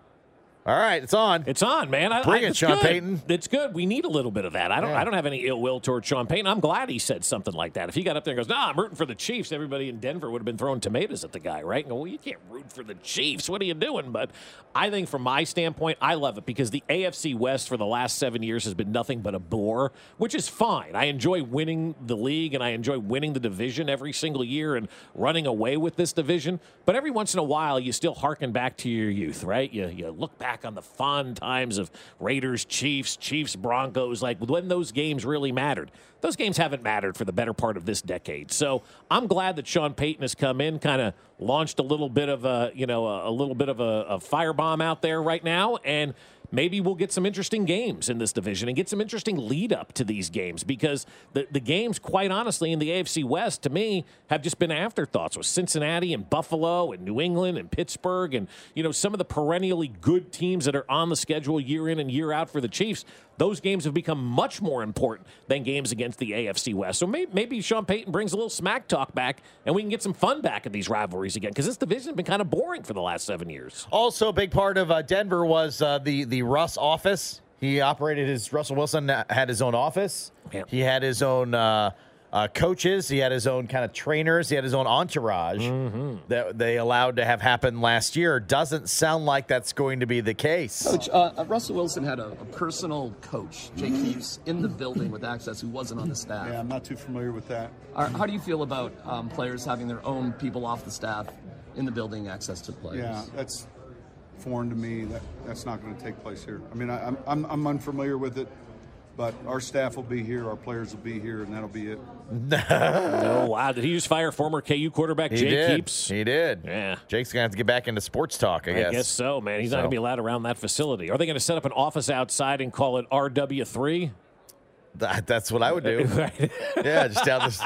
All right, it's on. It's on, man. I, Bring I, it, it's Sean good. Payton. It's good. We need a little bit of that. I don't. Yeah. I don't have any ill will towards Sean Payton. I'm glad he said something like that. If he got up there and goes, "Nah, I'm rooting for the Chiefs," everybody in Denver would have been throwing tomatoes at the guy, right? And go, well, you can't root for the Chiefs. What are you doing? But I think, from my standpoint, I love it because the AFC West for the last seven years has been nothing but a bore, which is fine. I enjoy winning the league and I enjoy winning the division every single year and running away with this division. But every once in a while, you still harken back to your youth, right? You you look back on the fun times of Raiders, Chiefs, Chiefs, Broncos, like when those games really mattered. Those games haven't mattered for the better part of this decade. So I'm glad that Sean Payton has come in, kind of launched a little bit of a, you know, a, a little bit of a, a firebomb out there right now, and maybe we'll get some interesting games in this division and get some interesting lead up to these games because the, the games, quite honestly, in the AFC West, to me, have just been afterthoughts with Cincinnati and Buffalo and New England and Pittsburgh and, you know, some of the perennially good teams that are on the schedule year in and year out for the Chiefs. Those games have become much more important than games against the AFC West. So maybe, maybe Sean Payton brings a little smack talk back and we can get some fun back in these rivalries again because this division has been kind of boring for the last seven years. Also, a big part of uh, Denver was uh, the the Russ office. He operated his Russell Wilson had his own office. Yeah. He had his own uh, uh, coaches. He had his own kind of trainers. He had his own entourage that they allowed to have happen last year. Doesn't sound like that's going to be the case. Coach, uh, uh, Russell Wilson had a, a personal coach, Jake Heaps, in the building with access who wasn't on the staff. Yeah, I'm not too familiar with that. Are- how do you feel about um, players having their own people off the staff in the building, access to players? Yeah, that's foreign to me. That that's not going to take place here. I mean, I, I'm, I'm I'm unfamiliar with it, but our staff will be here, our players will be here, and that'll be it. <laughs> Oh, wow. Did he just fire former KU quarterback He Jake did. Heaps? He did. Yeah. Jake's gonna have to get back into sports talk. I, I guess. so, man. He's not going to be allowed around that facility. Are they going to set up an office outside and call it RW3? That, that's what I would do. <laughs> Right. yeah, just down this,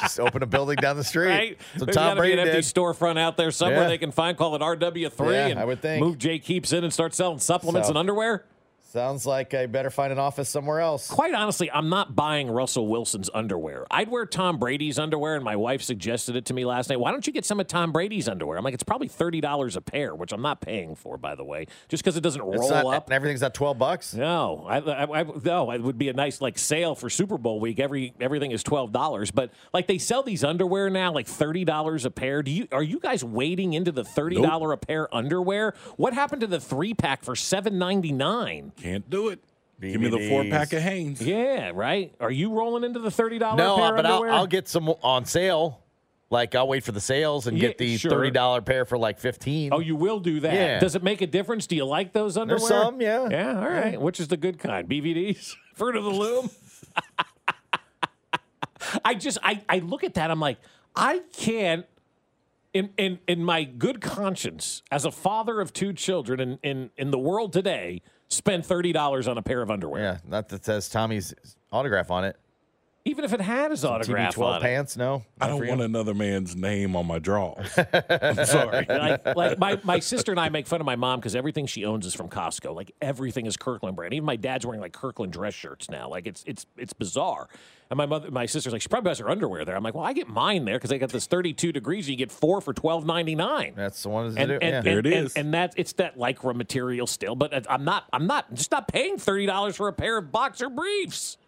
just open a building down the street. Right? So There's Tom gotta be Brady an empty did. storefront out there somewhere Yeah. they can find, call it RW3, Yeah, and I would think. move Jake Heaps in and start selling supplements So. and underwear. Sounds like I better find an office somewhere else. Quite honestly, I'm not buying Russell Wilson's underwear. I'd wear Tom Brady's underwear, and my wife suggested it to me last night. Why don't you get some of Tom Brady's underwear? I'm like, it's probably thirty dollars a pair, which I'm not paying for, by the way, just because it doesn't roll not, up. and everything's at twelve bucks. No, I, I, I, no, it would be a nice like sale for Super Bowl week. Every everything is twelve dollars, but like they sell these underwear now, like thirty dollars a pair. Do you are you guys wading into the thirty dollar a pair underwear? What happened to the three pack for seven ninety nine? Can't do it. Give me the four pack of Hanes. Yeah, right. Are you rolling into the thirty dollar No, pair but I'll. I'll get some on sale. Like I'll wait for the sales and Yeah, get the sure. thirty dollar pair for like fifteen. Oh, you will do that. Yeah. Does it make a difference? Do you like those underwear? There's some, yeah. Yeah, all right. Which is the good kind? BVDs? <laughs> Fruit of the Loom? <laughs> I just I, I look at that, I'm like, I can't in, in in my good conscience, as a father of two children in, in, in the world today, spend thirty dollars on a pair of underwear. Yeah, not that says Tommy's autograph on it. Even if it had his autograph TB12 on it. pants, no. I don't want another man's name on my drawers. <laughs> I'm sorry. like, like my, my sister and I make fun of my mom because everything she owns is from Costco. Like everything is Kirkland brand. Even my dad's wearing like Kirkland dress shirts now. Like it's it's it's bizarre. And my mother, my sister's like, she probably has her underwear there. I'm like, well, I get mine there because they got this 32 degrees. And you get four for 12.99. That's the one. And, to and, yeah. and, There it and- is. and that it's that lycra material still, but uh, I'm not I'm not just not paying thirty dollars for a pair of boxer briefs.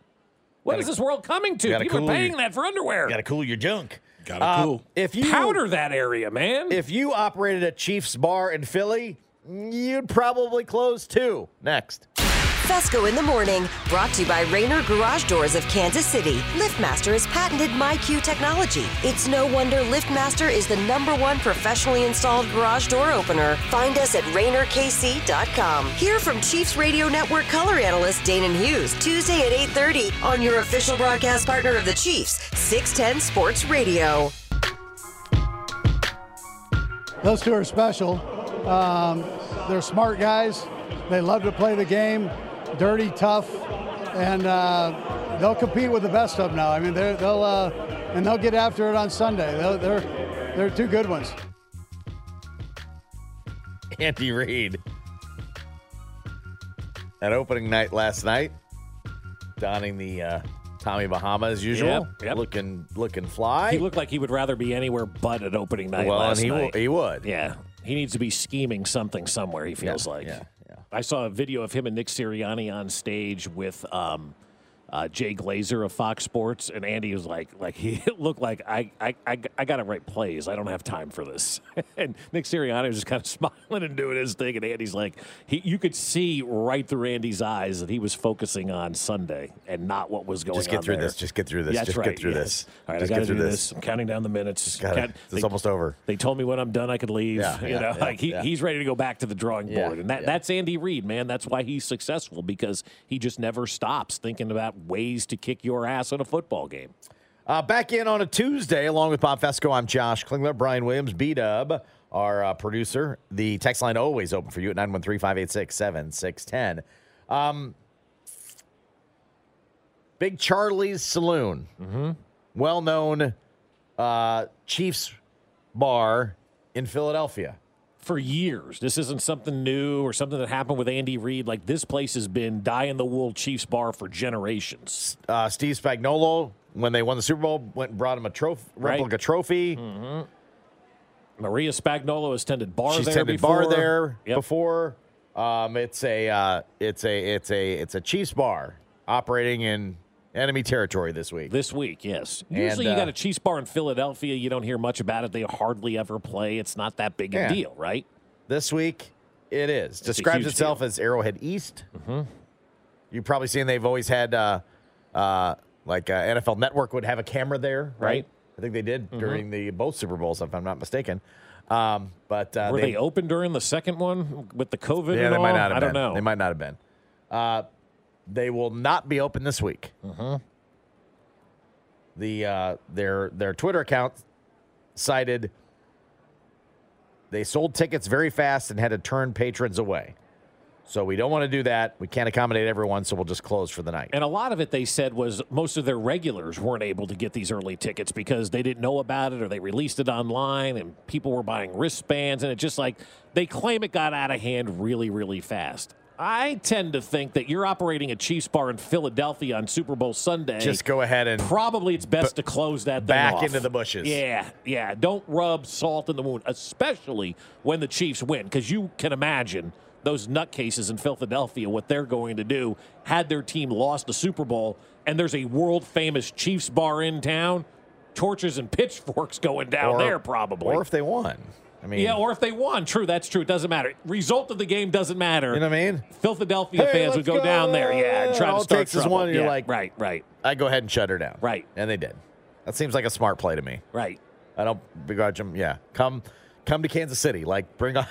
What is this world coming to? gotta People cool are paying your- that for underwear. Got to cool your junk. Gotta Uh, cool. If you Powder that area, man. if you operated a Chiefs bar in Philly, you'd probably close too. Next. Fescoe in the morning, brought to you by Rainer Garage Doors of Kansas City. LiftMaster has patented MyQ technology. It's no wonder LiftMaster is the number one professionally installed garage door opener. Find us at RainerKC.com. Hear from Chiefs Radio Network color analyst Danan Hughes Tuesday at 8:30 on your official broadcast partner of the Chiefs, 610 Sports Radio. Those two are special. Um, they're smart guys. They love to play the game, dirty, tough, and uh, they'll compete with the best of them now. I mean, they're, they'll uh, and they'll get after it on Sunday. They're they're, they're two good ones. <laughs> Andy Reid. At opening night last night, donning the uh, Tommy Bahama as usual, Yep, yep. looking looking fly. He looked like he would rather be anywhere but at opening night Well, and last he night. wo- he would. Yeah, he needs to be scheming something somewhere. He feels like. I saw a video of him and Nick Sirianni on stage with um, uh, Jay Glazer of Fox Sports, and Andy was like, like <laughs> he looked like I, I, I, I got to write plays. I don't have time for this. <laughs> and Nick Sirianni was just kind of <laughs> smiling and doing his thing, and Andy's like, he, you could see right through Andy's eyes that he was focusing on Sunday and not what was going on. Just get through there. this. Just get through this. That's Just right, get through yes. this. All right, Just I got get to do through this. I'm counting down the minutes. Gotta- Can't- it's they- almost over. They told me when I'm done I could leave. Yeah, you yeah, know, yeah, like he, yeah. he's ready to go back to the drawing Yeah, board, and that, yeah. that's Andy Reid, man. That's why he's successful because he just never stops thinking about ways to kick your ass in a football game. Uh, back in on a Tuesday, along with Bob Fescoe, I'm Josh Klingler, Brian Williams, B Dub, our uh, producer. The text line always open for you at 913 586 7610. Um, Big Charlie's Saloon, Mm-hmm. well known uh, Chiefs bar in Philadelphia. For years, this isn't something new or something that happened with Andy Reid. Like this place has been die in the wool Chiefs bar for generations. Uh, Steve Spagnuolo, when they won the Super Bowl, went and brought him a trophy, Right. replica trophy. Mm-hmm. Maria Spagnuolo has tended bar She's there tended before. bar there Yep. before. Um, it's a uh, it's a it's a it's a Chiefs bar operating in enemy territory this week. This week, yes. And, Usually, you uh, got a Chiefs bar in Philadelphia. You don't hear much about it. They hardly ever play. It's not that big a deal, right? This week, it is. It's Describes itself deal. as Arrowhead East. Mm-hmm. You've probably seen they've always had uh, uh, like uh, NFL Network would have a camera there, right? Right. I think they did Mhm. during the both Super Bowls, if I'm not mistaken. Um, but uh, Were they, open during the second one with the COVID? Yeah, and they might not have I been. don't know. They might not have been. They will not be open this week. Mm-hmm. The uh, their their Twitter account cited they sold tickets very fast and had to turn patrons away. So we don't want to do that. We can't accommodate everyone, so we'll just close for the night. And a lot of it, they said, was most of their regulars weren't able to get these early tickets because they didn't know about it or they released it online and people were buying wristbands. And it just like, they claim it got out of hand really, really fast. I tend to think that you're operating a Chiefs bar in Philadelphia on Super Bowl Sunday. Just go ahead and probably it's best to close that thing back off. into the bushes. Yeah, yeah. Don't rub salt in the wound, especially when the Chiefs win, because you can imagine those nutcases in Philadelphia what they're going to do had their team lost the Super Bowl and there's a world famous Chiefs bar in town. Torches and <laughs> pitchforks going down Or- there, probably. Or if they won. I mean, yeah, or if they won. True, that's true. It doesn't matter. Result of the game doesn't matter. You know what I mean? Philadelphia Hey, fans would let's go, down there, yeah, and try to start takes trouble. one, you're like, right, right, I go ahead and shut her down. Right. And they did. That seems like a smart play to me. right. I don't begrudge them. Yeah, come, come to Kansas City. Like bring all,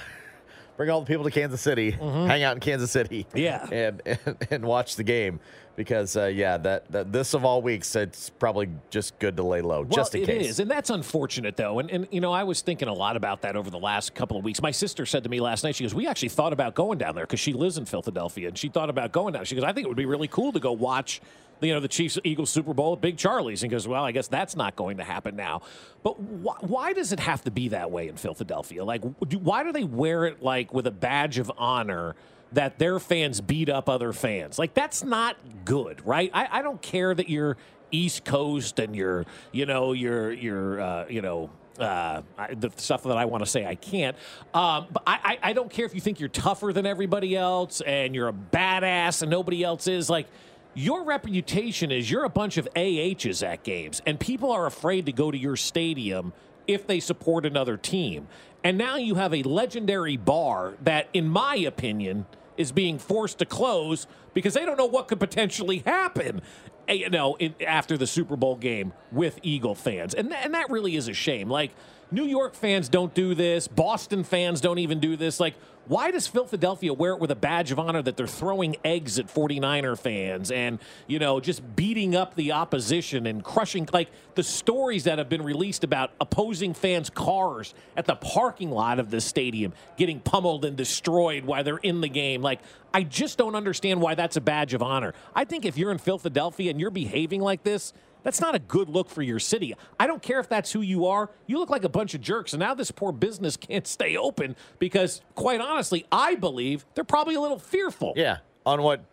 bring all the people to Kansas City. Hang out in Kansas City. Mm-hmm. Yeah. <laughs> and and, and watch the game because uh, yeah, that, that this of all weeks, it's probably just good to lay low, just in well, case. It is, and that's unfortunate though. And and you know, I was thinking a lot about that over the last couple of weeks. My sister said to me last night, she goes, "We actually thought about going down there because she lives in Philadelphia, and she thought about going down." She goes, "I think it would be really cool to go watch." You know the Chiefs Eagles Super Bowl at Big Charlie's, and goes, well, I guess that's not going to happen now. But wh- why does it have to be that way in Philadelphia? Like, do, why do they wear it like with a badge of honor? that their fans beat up other fans. Like that's not good, right? I, I don't care that you're East Coast and you're, you know, you're you're uh, you know. Uh, the stuff that I want to say I can't, um, but I, I, I don't care if you think you're tougher than everybody else and you're a badass and nobody else is. Like your reputation is you're a bunch of AHs at games, and people are afraid to go to your stadium if they support another team. And now you have a legendary bar that, in my opinion, is being forced to close because they don't know what could potentially happen. eh, You know, in, after the Super Bowl game with Eagle fans, and th- and that really is a shame. Like New York fans don't do this, Boston fans don't even do this. Like, why does Philadelphia wear it with a badge of honor that they're throwing eggs at 49er fans and, you know, just beating up the opposition and crushing, like the stories that have been released about opposing fans' cars at the parking lot of the stadium getting pummeled and destroyed while they're in the game? Like, I just don't understand why that's a badge of honor. I think if you're in Philadelphia and you're behaving like this, that's not a good look for your city. I don't care if that's who you are. You look like a bunch of jerks. And now this poor business <laughs> can't stay open because, quite honestly, I believe they're probably a little fearful. Yeah, on what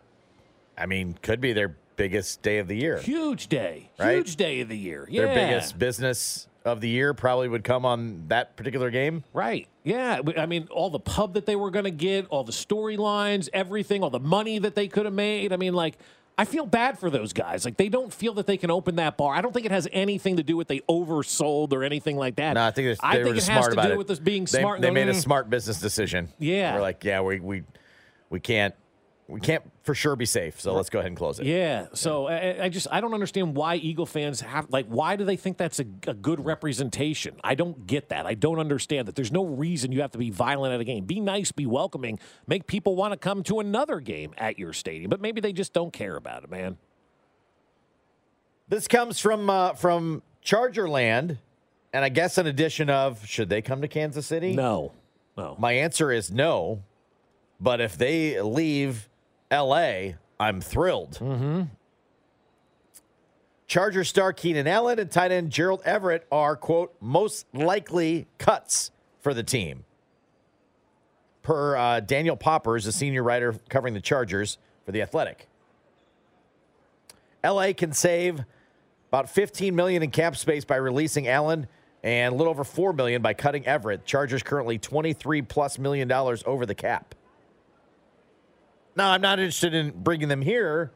I mean could be their biggest day of the year. Huge day. Right? Huge day of the year. Yeah. Their biggest business of the year probably would come on that particular game. Right. Yeah. I mean, all the pub that they were going to get, all the storylines, everything, all the money that they could have made. I mean, like, I feel bad for those guys. Like, they don't feel that they can open that bar. I don't think it has anything to do with they oversold or anything like that. No, I think, it's- I think were it just has smart to about do it. with us being They- smart. They, and made a "Mm." smart business decision. Yeah. We're like, yeah, we we we can't we can't for sure be safe. So let's go ahead and close it. Yeah. So I, I just I don't understand why Eagle fans have like why do they think that's a, a good representation? I don't get that. I don't understand that. There's no reason you have to be violent at a game. Be nice, be welcoming, make people want to come to another game at your stadium. But maybe they just don't care about it, man. This comes from uh, from Charger Land, and I guess an addition of should they come to Kansas City? No, no. My answer is no. But if they leave L.A., I'm thrilled. Mm-hmm. Charger star Keenan Allen and tight end Gerald Everett are, quote, most likely cuts for the team. Per uh, Daniel Poppers, a senior writer covering the Chargers for The Athletic. LA can save about 15 million in cap space by releasing Allen and a little over 4 million by cutting Everett. Chargers currently 23 plus million dollars over the cap. Now, I'm not interested in bringing them here,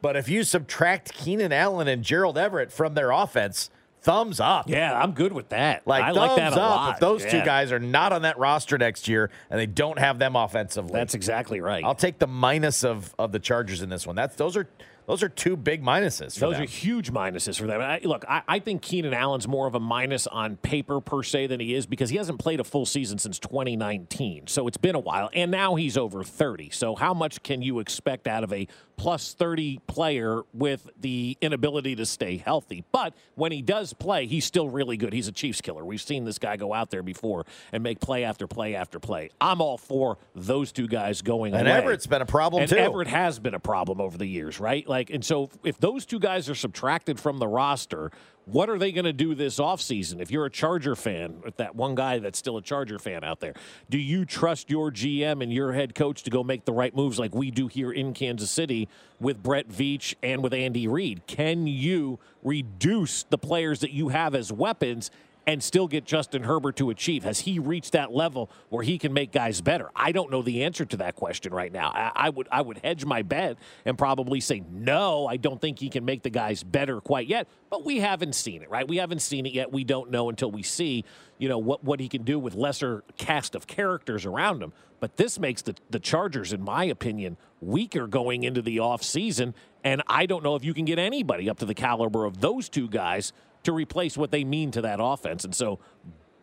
but if you subtract Keenan Allen and Gerald Everett from their offense, thumbs up. Yeah, I'm good with that. Like, I thumbs like that a up lot. if those two guys are not on that roster next year and they don't have them offensively. That's exactly right. I'll take the minus of of the Chargers in this one. That's those are those are two big minuses. For Those them. are huge minuses for them. I, look, I, I think Keenan Allen's more of a minus on paper per se than he is because he hasn't played a full season since 2019. So it's been a while, and now he's over 30. So how much can you expect out of a plus 30 player with the inability to stay healthy? But when he does play, he's still really good. He's a Chiefs killer. We've seen this guy go out there before and make play after play after play. I'm all for those two guys going And away. Everett's been a problem, and too. Everett has been a problem over the years, right? Like, and so if those two guys are subtracted from the roster, what are they going to do this offseason? If you're a Charger fan, with that one guy that's still a Charger fan out there, do you trust your GM and your head coach to go make the right moves like we do here in Kansas City with Brett Veach and with Andy Reid? Can you reduce the players that you have as weapons and still get Justin Herbert to achieve? Has he reached that level where he can make guys better? I don't know the answer to that question right now. I, I would I would hedge my bet and probably say no. I don't think he can make the guys better quite yet. But we haven't seen it, right? We haven't seen it yet. We don't know until we see, you know, what what he can do with lesser cast of characters around him. But this makes the the Chargers, in my opinion, weaker going into the offseason. And I don't know if you can get anybody up to the caliber of those two guys to replace what they mean to that offense. And so,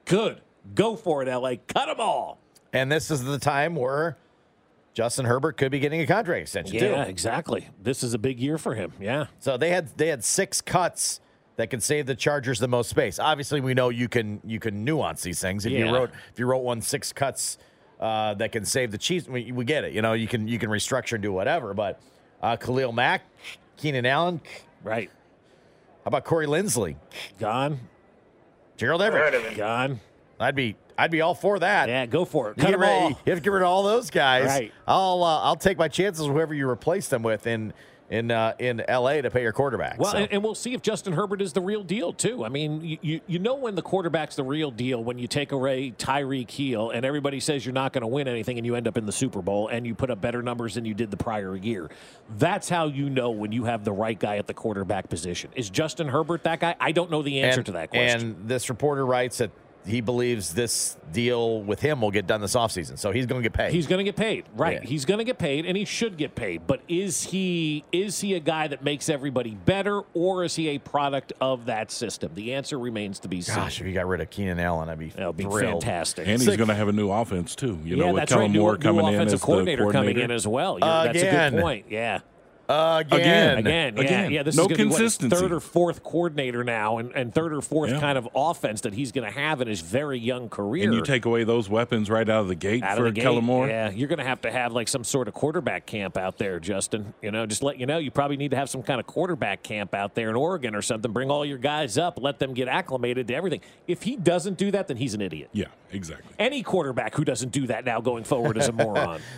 good. Go for it, LA. Cut them all. And this is the time where Justin Herbert could be getting a contract extension Yeah, too. exactly. This is a big year for him. Yeah. So they had they had six cuts that could save the Chargers the most space. Obviously, we know you can you can nuance these things. If Yeah. you wrote if you wrote one six cuts uh, that can save the Chiefs, we, we get it. You know, you can you can restructure and do whatever. But uh, Khalil Mack, Keenan Allen, right? How about Corey Linsley? Gone. Gerald Everett gone. I'd be I'd be all for that. Yeah, go for it. You, Cut get 'em rid- all. you have to get rid of all those guys. Right. I'll uh, I'll take my chances with whoever you replace them with in in uh, in L.A. to pay your quarterback. Well, So- and, and we'll see if Justin Herbert is the real deal too. I mean, you, you know when the quarterback's the real deal when you take away Tyreek Hill and everybody says you're not going to win anything and you end up in the Super Bowl and you put up better numbers than you did the prior year. That's how you know when you have the right guy at the quarterback position. Is Justin Herbert that guy? I don't know the answer and, to that question. And this reporter writes that he believes this deal with him will get done this offseason. So he's going to get paid. He's going to get paid, right? Yeah. He's going to get paid, and he should get paid. But is he is he a guy that makes everybody better, or is he a product of that system? The answer remains to be seen. Gosh, if you got rid of Keenan Allen, I'd be, That would be thrilled. fantastic. And he's going to have a new offense too. You yeah, know, with that's Kellen right. Moore new coming in as the coordinator, coming in as well. You're- That's a good point. Yeah. Again. Again, yeah, Again. yeah. This No is going to be what, third or fourth coordinator now, and, and third or fourth Yeah. kind of offense that he's going to have in his very young career. And you take away those weapons right out of the gate out for of the Kellen. Moore. Yeah, you're going to have to have like some sort of quarterback camp out there, Justin. You know, just let you know, you probably need to have some kind of quarterback camp out there in Oregon or something. Bring all your guys up, let them get acclimated to everything. If he doesn't do that, then he's an idiot. Yeah, exactly. Any quarterback who doesn't do that now going forward is a moron. <laughs>